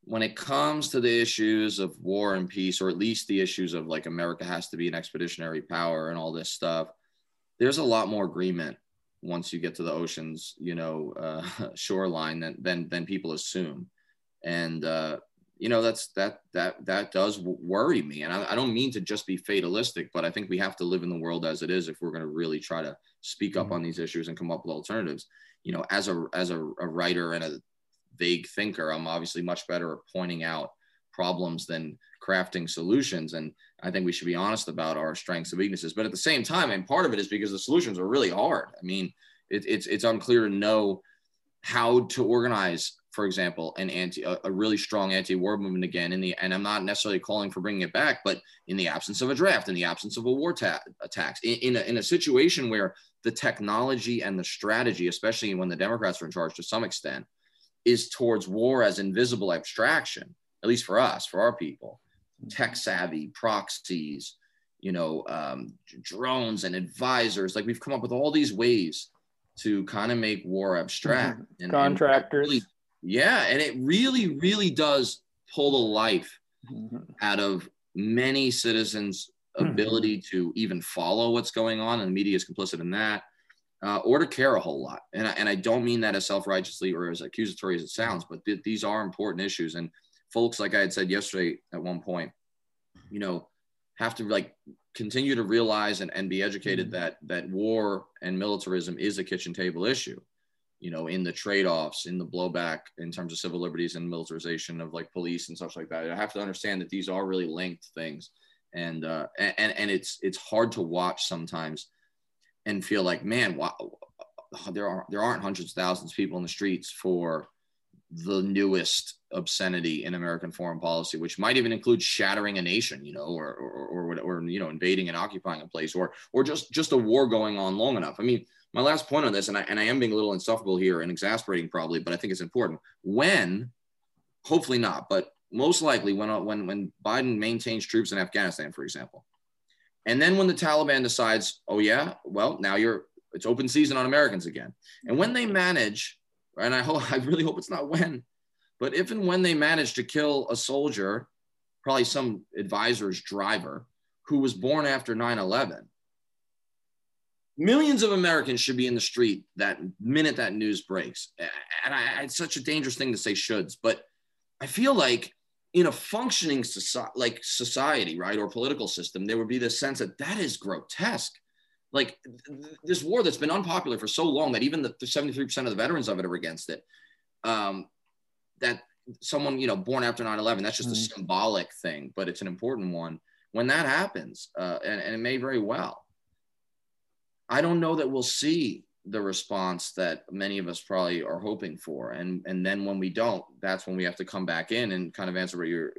when it comes to the issues of war and peace, or at least the issues of like America has to be an expeditionary power and all this stuff, there's a lot more agreement once you get to the ocean's you know uh, [laughs] shoreline than, than than people assume. And uh, you know that's that that that does worry me and I, I, don't mean to just be fatalistic but i think we have to live in the world as it is if we're going to really try to speak up mm-hmm. on these issues and come up with alternatives you know as a as a, a writer and a vague thinker i'm obviously much better at pointing out problems than crafting solutions. And I think we should be honest about our strengths and weaknesses. But at the same time, and part of it is because the solutions are really hard. I mean, it, it's it's unclear to know how to organize, for example, an anti a, a really strong anti-war movement again. In the and I'm not necessarily calling for bringing it back, but in the absence of a draft, in the absence of a war ta- tax, in, in a, in a situation where the technology and the strategy, especially when the Democrats are in charge to some extent, is towards war as invisible abstraction at least for us, for our people, tech savvy, proxies, you know, um, drones and advisors. Like we've come up with all these ways to kind of make war abstract. Mm-hmm. And, Contractors. And really, yeah. And it really, really does pull the life mm-hmm. out of many citizens' mm-hmm. ability to even follow what's going on. And the media is complicit in that. Uh, or to care a whole lot. And I, and I don't mean that as self righteously or as accusatory as it sounds, but th- these are important issues. And folks, like I had said yesterday at one point, you know, have to like continue to realize and, and be educated mm-hmm. that that war and militarism is a kitchen table issue. you know, in the trade-offs, in the blowback in terms of civil liberties and militarization of like police and stuff like that. I have to understand that these are really linked things, and uh, and and it's it's hard to watch sometimes, and feel like, man, wow, there are there aren't hundreds of thousands of people in the streets for the newest obscenity in American foreign policy, which might even include shattering a nation, you know, or or or, or you know, invading and occupying a place, or or just just a war going on long enough. I mean my last point on this, and I, and I am being a little insufferable here and exasperating probably, but I think it's important. When, hopefully not, but most likely when, uh, when, when Biden maintains troops in Afghanistan, for example, and then when the Taliban decides, oh yeah, well now you're it's open season on Americans again, and when they manage, and I hope [laughs] I really hope it's not when, but if and when they manage to kill a soldier, probably some advisor's driver who was born after 9 11 millions of Americans should be in the street that minute that news breaks. And I, it's such a dangerous thing to say shoulds, but I feel like in a functioning society, like society, right, or political system, there would be this sense that that is grotesque. Like th- this war that's been unpopular for so long that even the 73% of the veterans of it are against it. Um, that someone, you know, born after 9 11, that's just mm-hmm. a symbolic thing, but it's an important one. When that happens, uh, and, and it may very well, I don't know that we'll see the response that many of us probably are hoping for. And and then when we don't, that's when we have to come back in and kind of answer what you're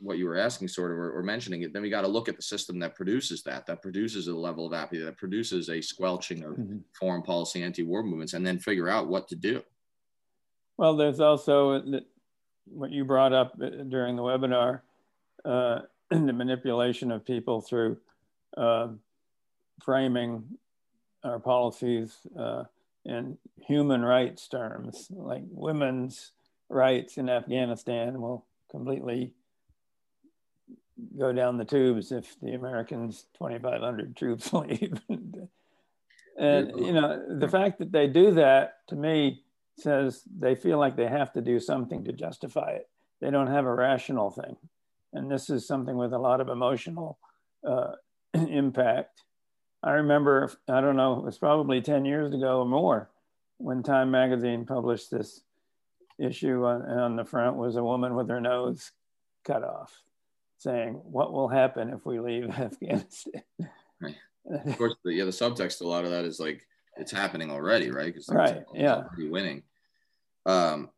what you were asking sort of or, or mentioning it. Then we got to look at the system that produces that, that produces a level of apathy, that produces a squelching of mm-hmm. foreign policy, anti-war movements, and then figure out what to do. Well, there's also what you brought up uh, during the webinar, uh, [clears throat] the manipulation of people through uh, framing our policies uh, in human rights terms, like women's rights in Afghanistan will completely go down the tubes if the Americans 2,500 troops [laughs] leave. and you know, the fact that they do that to me says they feel like they have to do something to justify it. They don't have a rational thing, and this is something with a lot of emotional uh, [clears throat] impact. I remember, I don't know, it was probably 10 years ago or more when Time Magazine published this issue on, on the front was a woman with her nose cut off saying, What will happen if we leave [laughs] Afghanistan? Right. Of course, the, yeah, the subtext, a lot of that is like, it's happening already, right? Because right, yeah, winning. Um,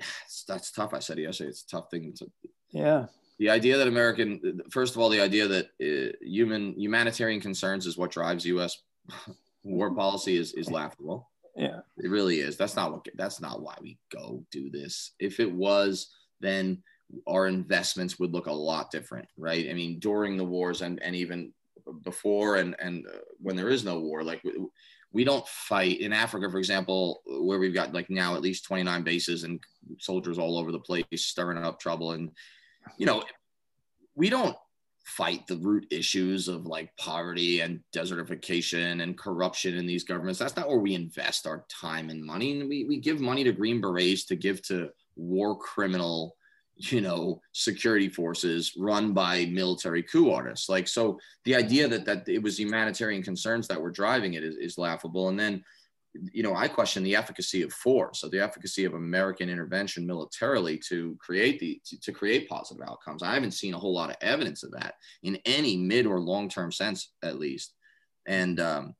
[sighs] that's tough. I said yesterday, it's a tough thing to. Yeah the idea that American, first of all, the idea that uh, human humanitarian concerns is what drives U.S. [laughs] war policy is is laughable. Yeah, it really is. That's not what. That's not why we go do this. If it was, then our investments would look a lot different, right? I mean, during the wars and and even before and and uh, when there is no war, like. We, don't fight in Africa, for example, where we've got like now at least 29 bases and soldiers all over the place stirring up trouble. And you know, we don't fight the root issues of like poverty and desertification and corruption in these governments. That's not where we invest our time and money. And we, we give money to Green Berets to give to war criminal, you know, security forces run by military coup artists. Like, so the idea that, that it was humanitarian concerns that were driving it is, is laughable. And then you know, I question the efficacy of force, so the efficacy of American intervention militarily to create the to, to, create positive outcomes. I haven't seen a whole lot of evidence of that in any mid or long term sense, at least. And um,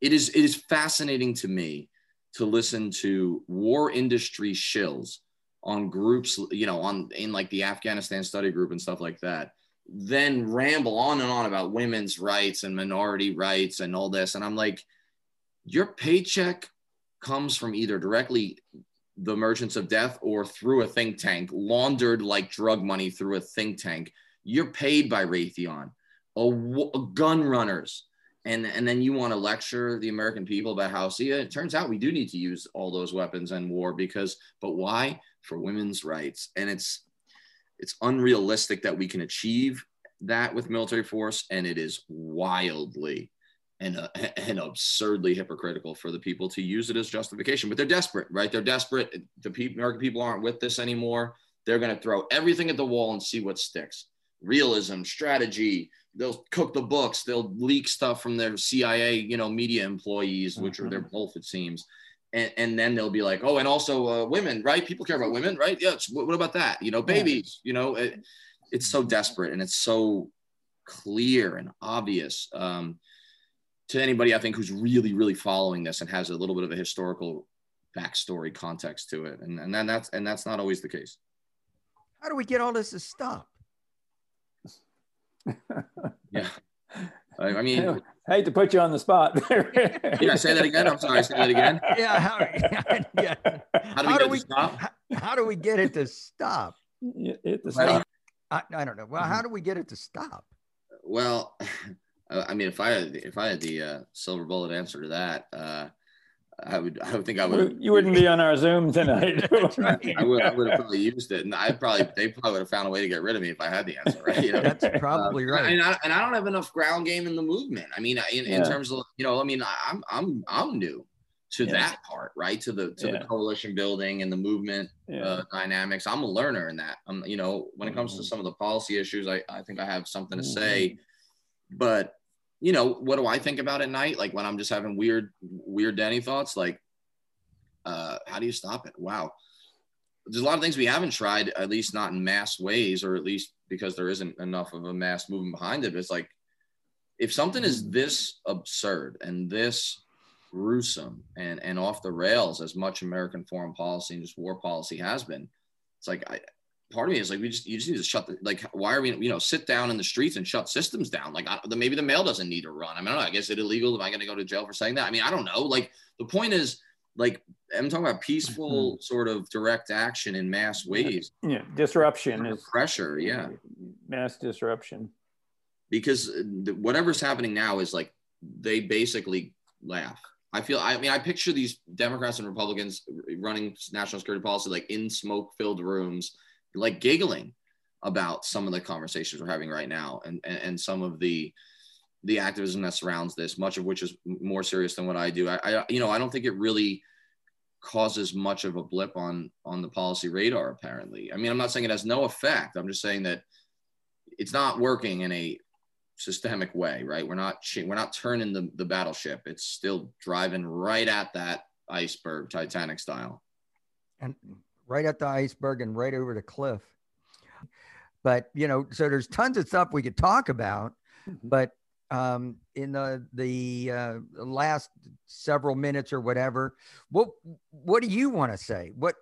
it is it is fascinating to me to listen to war industry shills on groups, you know, on in like the Afghanistan study group and stuff like that. Then ramble on and on about women's rights and minority rights and all this, and I'm like your paycheck comes from either directly the merchants of death or through a think tank, laundered like drug money through a think tank. You're paid by Raytheon, a, a gun runners. And, and then you want to lecture the American people about how, see, it turns out we do need to use all those weapons in war because, but why? For women's rights. And it's, it's unrealistic that we can achieve that with military force. And it is wildly and, uh, [laughs] and absurdly hypocritical for the people to use it as justification. But they're desperate, right? They're desperate. The people, American people aren't with this anymore. They're going to throw everything at the wall and see what sticks. Realism, strategy. They'll cook the books. They'll leak stuff from their CIA, you know, media employees, which mm-hmm. are their both, it seems. and, and then they'll be like, oh, and also uh, women, right? People care about women, right? Yes. What, what about that? You know, babies. You know, it, it's so desperate and it's so clear and obvious um, to anybody I think who's really, really following this and has a little bit of a historical backstory context to it, and and then that's and that's not always the case. How do we get all this to stop? Yeah. [laughs] I, I mean, I hate to put you on the spot. [laughs] yeah, say that again. I'm sorry. Say that again. Yeah. How, [laughs] yeah. how do we, how do we stop? How, how, do we get it to stop? It to stop. I, I, don't know. Well, how do we get it to stop? Well, I mean, if I had if I had the uh, silver bullet answer to that, uh, I would I would think I would. You wouldn't be on our Zoom tonight. [laughs] [laughs] I would I would have probably used it, and I probably they probably would have found a way to get rid of me if I had the answer. Right? You know? That's probably right. And I, and I don't have enough ground game in the movement. I mean, in, yeah. in terms of you know, I mean, I'm I'm I'm new to yeah. that part, right? To the to yeah. the coalition building and the movement uh, dynamics. I'm a learner in that. I'm you know, when it comes mm-hmm. to some of the policy issues, I I think I have something to mm-hmm. say, but you know, what do I think about at night? Like when I'm just having weird, weird Denny thoughts, like, uh, how do you stop it? Wow. There's a lot of things we haven't tried, at least not in mass ways, or at least because there isn't enough of a mass movement behind it. It's like, if something is this absurd and this gruesome and, and off the rails as much American foreign policy and just war policy has been, it's like, I, part of me is like we just you just need to shut the like why are we you know sit down in the streets and shut systems down? Like I, maybe the mail doesn't need to run. I mean I don't know I guess it illegal? Am I going to go to jail for saying that? I mean I don't know. Like the point is like I'm talking about peaceful mm-hmm. sort of direct action in mass ways. Yeah disruption is pressure yeah. Mass disruption. Because uh, whatever's happening now is like they basically laugh. I feel I mean I picture these Democrats and Republicans running national security policy like in smoke filled rooms like giggling about some of the conversations we're having right now and, and, and some of the the activism that surrounds this, much of which is more serious than what I do. I, I, you know, I don't think it really causes much of a blip on on the policy radar. Apparently, I mean, I'm not saying it has no effect. I'm just saying that it's not working in a systemic way, right? We're not we're not turning the the battleship. It's still driving right at that iceberg, Titanic style. And right at the iceberg and right over the cliff. But you know, so there's tons of stuff we could talk about, mm-hmm. but um, in the the uh, last several minutes or whatever, what what do you want to say? What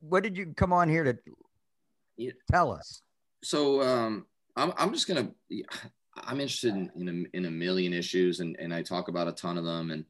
what did you come on here to tell us? So um, I'm I'm just gonna I'm interested in in a, in a million issues, and and I talk about a ton of them, and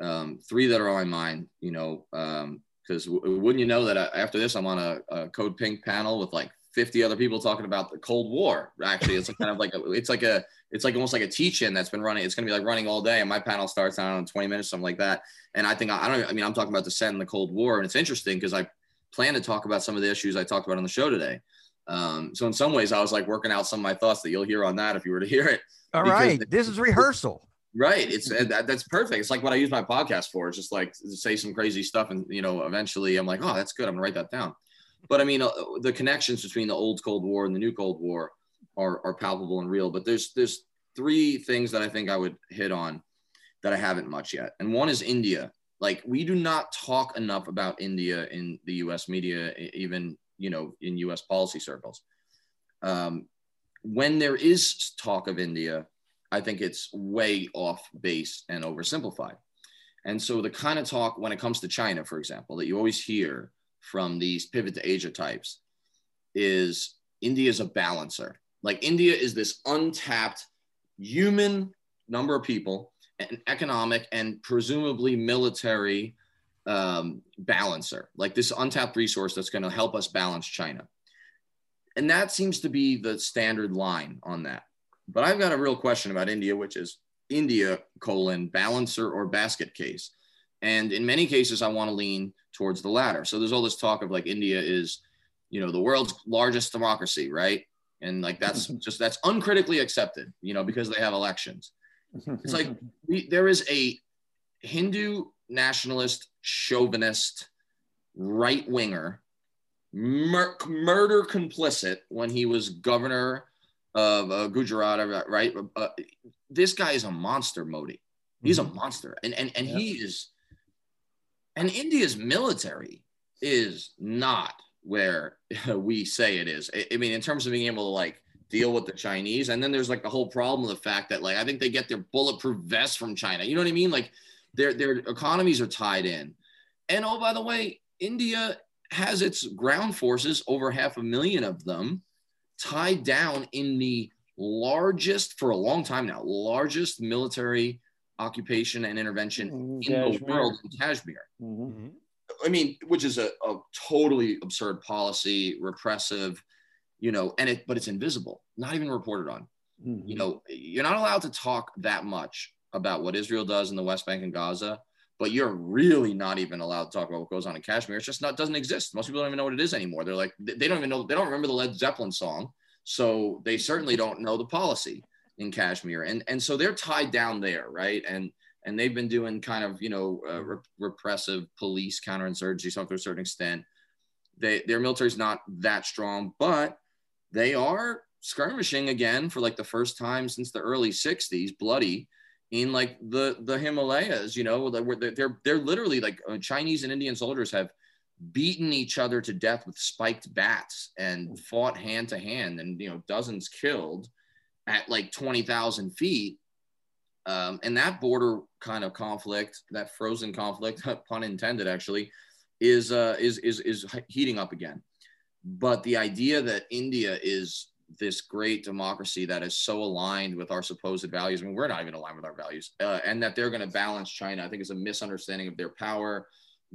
um, three that are on my mind. You know, um, because wouldn't you know that uh, after this i'm on a, a, code pink panel with like 50 other people talking about the cold war. Actually it's kind of like a, it's like a it's like almost like a teach-in that's been running it's going to be like running all day and my panel starts out in 20 minutes something like that. And i think i don't i mean i'm talking about dissent in the cold war and it's interesting because i plan to talk about some of the issues i talked about on the show today. Um, so in some ways i was like working out some of my thoughts that you'll hear on that if you were to hear it. All right this is rehearsal Right. It's that, that's perfect. It's like what I use my podcast for. It's just like say some crazy stuff, and you know, eventually I'm like, oh, that's good. I'm gonna write that down. But I mean, uh, the connections between the old Cold War and the new Cold War are are palpable and real. But there's there's three things that I think I would hit on that I haven't much yet, and one is India. Like we do not talk enough about India in the U.S. media, even you know in U.S. policy circles. Um, when there is talk of India, I think it's way off base and oversimplified. And so the kind of talk when it comes to China, for example, that you always hear from these pivot to Asia types is India is a balancer. Like India is this untapped human number of people and economic and presumably military um, balancer, like this untapped resource that's going to help us balance China. And that seems to be the standard line on that. But I've got a real question about India, which is India colon balancer or basket case. And in many cases, I want to lean towards the latter. So there's all this talk of like India is, you know, the world's largest democracy, right? And like that's [laughs] just that's uncritically accepted, you know, because they have elections. It's like [laughs] we, there is a Hindu nationalist, chauvinist, right winger, mur- murder complicit when he was governor of uh, Gujarat, right? Uh, this guy is a monster, Modi. He's mm-hmm. a monster, and and and he is And India's military is not where [laughs] we say it is. I mean, in terms of being able to like deal with the Chinese. And then there's like the whole problem of the fact that like I think they get their bulletproof vests from China. You know what I mean? Like their their economies are tied in. And oh, by the way, India has its ground forces, over half a million of them, tied down in the largest for a long time now, largest military occupation and intervention mm-hmm. in Kashmir. the world in Kashmir. Mm-hmm. I mean, which is a, a totally absurd policy, repressive, you know, and it, but it's invisible, not even reported on. Mm-hmm. You know, you're not allowed to talk that much about what Israel does in the West Bank and Gaza, but you're really not even allowed to talk about what goes on in Kashmir. It's just not doesn't exist. Most people don't even know what it is anymore. They're like they don't even know they don't remember the Led Zeppelin song, so they certainly don't know the policy in Kashmir, and and so they're tied down there, right? And and they've been doing kind of you know uh, re- repressive police counterinsurgency, so to a certain extent. They their military's not that strong, but they are skirmishing again for like the first time since the early 60s, bloody in like the the Himalayas, you know, they're they're, they're literally like uh, Chinese and Indian soldiers have beaten each other to death with spiked bats and fought hand to hand and you know dozens killed at like 20,000 feet. Um, and that border kind of conflict that frozen conflict [laughs] pun intended actually is uh, is is is heating up again. But the idea that India is this great democracy that is so aligned with our supposed values. I mean, we're not even aligned with our values, uh, and that they're going to balance China. I think is a misunderstanding of their power,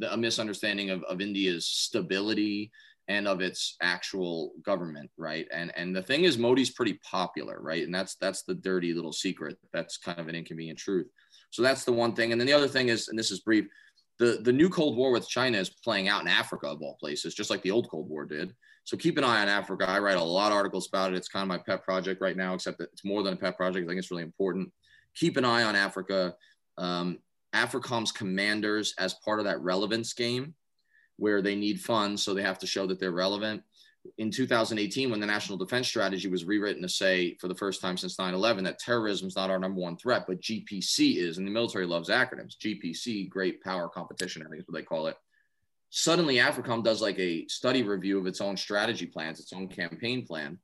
a misunderstanding of, of India's stability and of its actual government, right? And and the thing is, Modi's pretty popular, right? And that's that's the dirty little secret. That's kind of an inconvenient truth. So that's the one thing. And then the other thing is, and this is brief. The, the new Cold War with China is playing out in Africa of all places, just like the old Cold War did. So keep an eye on Africa. I write a lot of articles about it. It's kind of my pet project right now, except that it's more than a pet project. I think it's really important. Keep an eye on Africa. Um, AFRICOM's commanders as part of that relevance game where they need funds, so they have to show that they're relevant. In 2018, when the National Defense Strategy was rewritten to say for the first time since 9 11 that terrorism is not our number one threat, but GPC is, and the military loves acronyms GPC, Great Power Competition, I think is what they call it suddenly AFRICOM does like a study review of its own strategy plans, its own campaign plan.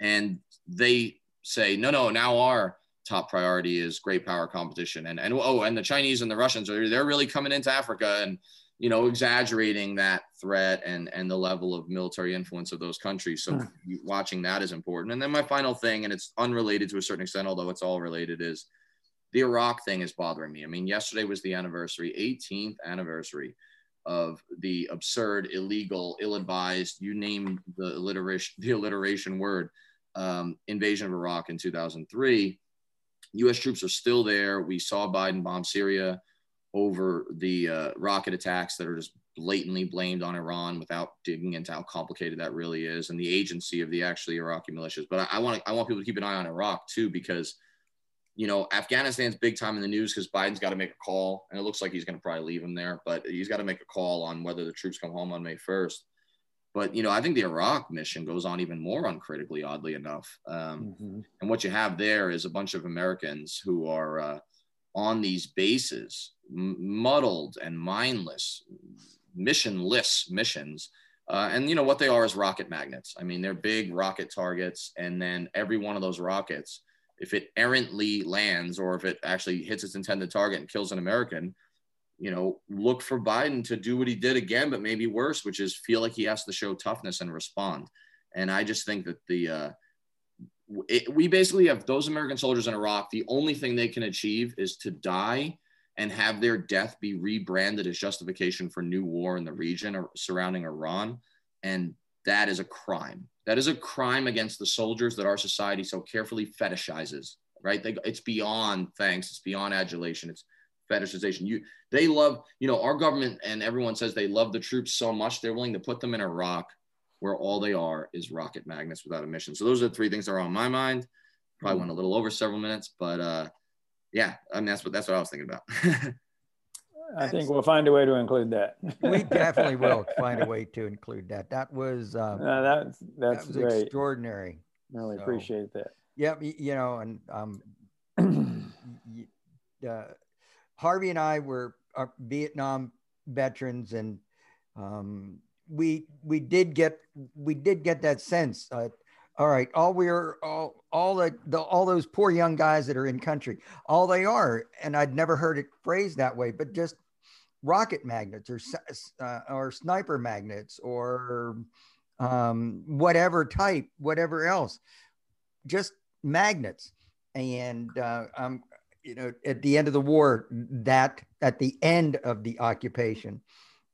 And they say, no, no, now our top priority is great power competition. And, and oh, and the Chinese and the Russians are, they're really coming into Africa and, you know, exaggerating that threat and, and the level of military influence of those countries. So hmm. watching that is important. And then my final thing, and it's unrelated to a certain extent, although it's all related, is the Iraq thing is bothering me. I mean, yesterday was the anniversary, 18th anniversary of the absurd, illegal, ill-advised, you name the alliteration, [laughs] the alliteration word, um, invasion of Iraq in 2003. U.S. troops are still there. We saw Biden bomb Syria over the uh, rocket attacks that are just blatantly blamed on Iran without digging into how complicated that really is and the agency of the actually Iraqi militias. But I, I want I want people to keep an eye on Iraq too because you know, Afghanistan's big time in the news because Biden's got to make a call, and it looks like he's going to probably leave him there, but he's got to make a call on whether the troops come home on May 1st. But, you know, I think the Iraq mission goes on even more uncritically, oddly enough. Um, mm-hmm. And what you have there is a bunch of Americans who are uh, on these bases, m- muddled and mindless, missionless missions. Uh, and you know what they are is rocket magnets. I mean, they're big rocket targets, and then every one of those rockets if it errantly lands or if it actually hits its intended target and kills an American, you know, look for Biden to do what he did again, but maybe worse, which is feel like he has to show toughness and respond. And I just think that the uh, it, we basically have those American soldiers in Iraq. The only thing they can achieve is to die and have their death be rebranded as justification for new war in the region or surrounding Iran. And that is a crime. That is a crime against the soldiers that our society so carefully fetishizes, right? They, it's beyond thanks, it's beyond adulation, it's fetishization. You, they love, you know, our government and everyone says they love the troops so much they're willing to put them in Iraq where all they are is rocket magnets without a mission. So those are the three things that are on my mind. Probably went a little over several minutes, but uh, yeah, I mean that's what that's what I was thinking about. [laughs] I think we'll find a way to include that. we [laughs] definitely will find a way to include that. That was um, uh, that's that's that great. extraordinary. Really so, appreciate that. Yeah, you know, and um, [clears throat] uh, Harvey and I were uh, Vietnam veterans, and um, we we did get we did get that sense. Uh, all right, all we're all all the, the all those poor young guys that are in country, all they are, and I'd never heard it phrased that way, but just rocket magnets or uh, or sniper magnets or um, whatever type, whatever else, just magnets. And uh, um, you know, at the end of the war, that at the end of the occupation,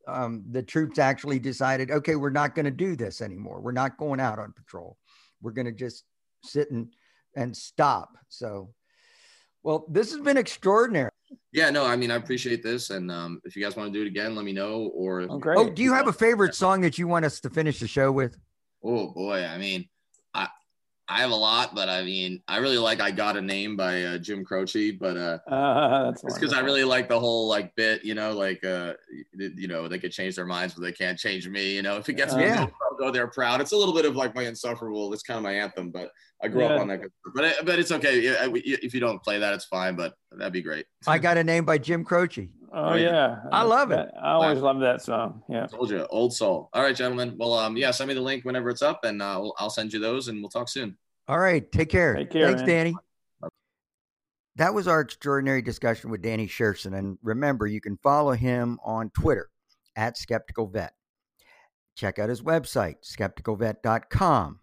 um, the troops actually decided, okay, we're not going to do this anymore. We're not going out on patrol. We're going to just sit and and stop. So, well, this has been extraordinary. Yeah, no, I mean, I appreciate this, and um, if you guys want to do it again, let me know. Or oh, great. oh do you have a favorite song that you want us to finish the show with? Oh boy, I mean, I I have a lot, but I mean, I really like "I Got a Name" by uh, Jim Croce, but uh, [laughs] uh it's because I really like the whole like bit, you know, like uh, you know, they could change their minds, but they can't change me. You know, if it gets me, yeah. I'll go there proud. It's a little bit of like my insufferable. It's kind of my anthem, but I grew yeah. up on that. But I, but it's okay if you don't play that, it's fine. But that'd be great. I got a name by Jim Croce. [laughs] Oh yeah, I love it. I always love that song. Yeah, told you, old soul. All right, gentlemen. Well, um, yeah, send me the link whenever it's up, and uh, I'll send you those, and we'll talk soon. All right, take care. Take care. Thanks, man. Danny. That was our extraordinary discussion with Danny Sjursen, and remember, you can follow him on Twitter at Skeptical Vet. Check out his website, skepticalvet.com.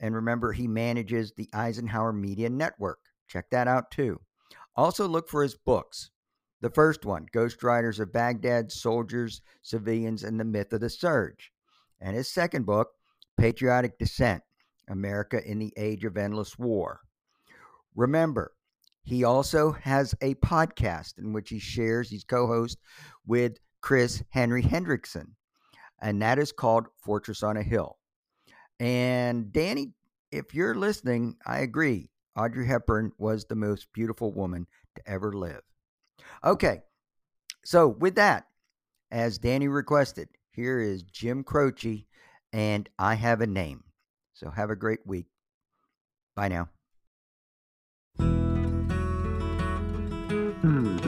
And remember, he manages the Eisenhower Media Network. Check that out too. Also, look for his books. The first one, Ghost Riders of Baghdad, Soldiers, Civilians, and the Myth of the Surge. And his second book, Patriotic Dissent America in the Age of Endless War. Remember, he also has a podcast in which he shares, he's co host with Chris Henri Henriksen, and that is called Fortress on a Hill. And Danny, if you're listening, I agree. Audrey Hepburn was the most beautiful woman to ever live. Okay. So, with that, as Danny requested, here is Jim Croce and I Have a Name. So, have a great week. Bye now. Hmm.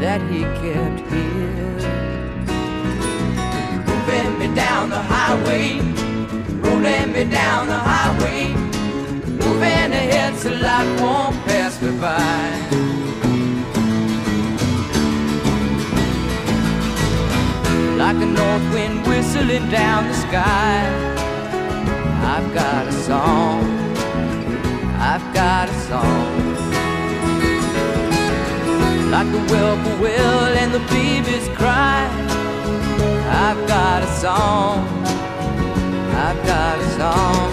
that he kept here. Moving me down the highway, rolling me down the highway moving ahead so life won't pass me by. Like a north wind whistling down the sky, I've got a song, I've got a song. Like the whippoorwill and the babies cry, I've got a song, I've got a song.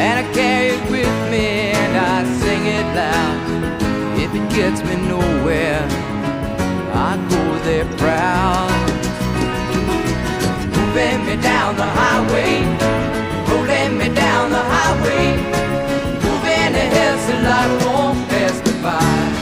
And I carry it with me and I sing it loud. If it gets me nowhere, I go there proud. Moving me down the highway, rolling me down the highway, moving ahead so life won't pass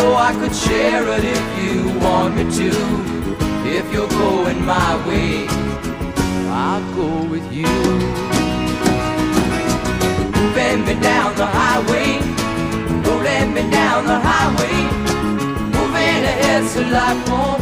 know I could share it if you want me to. If you're going my way, I'll go with you. Bend me down the highway, don't me down the highway. Moving ahead so life won't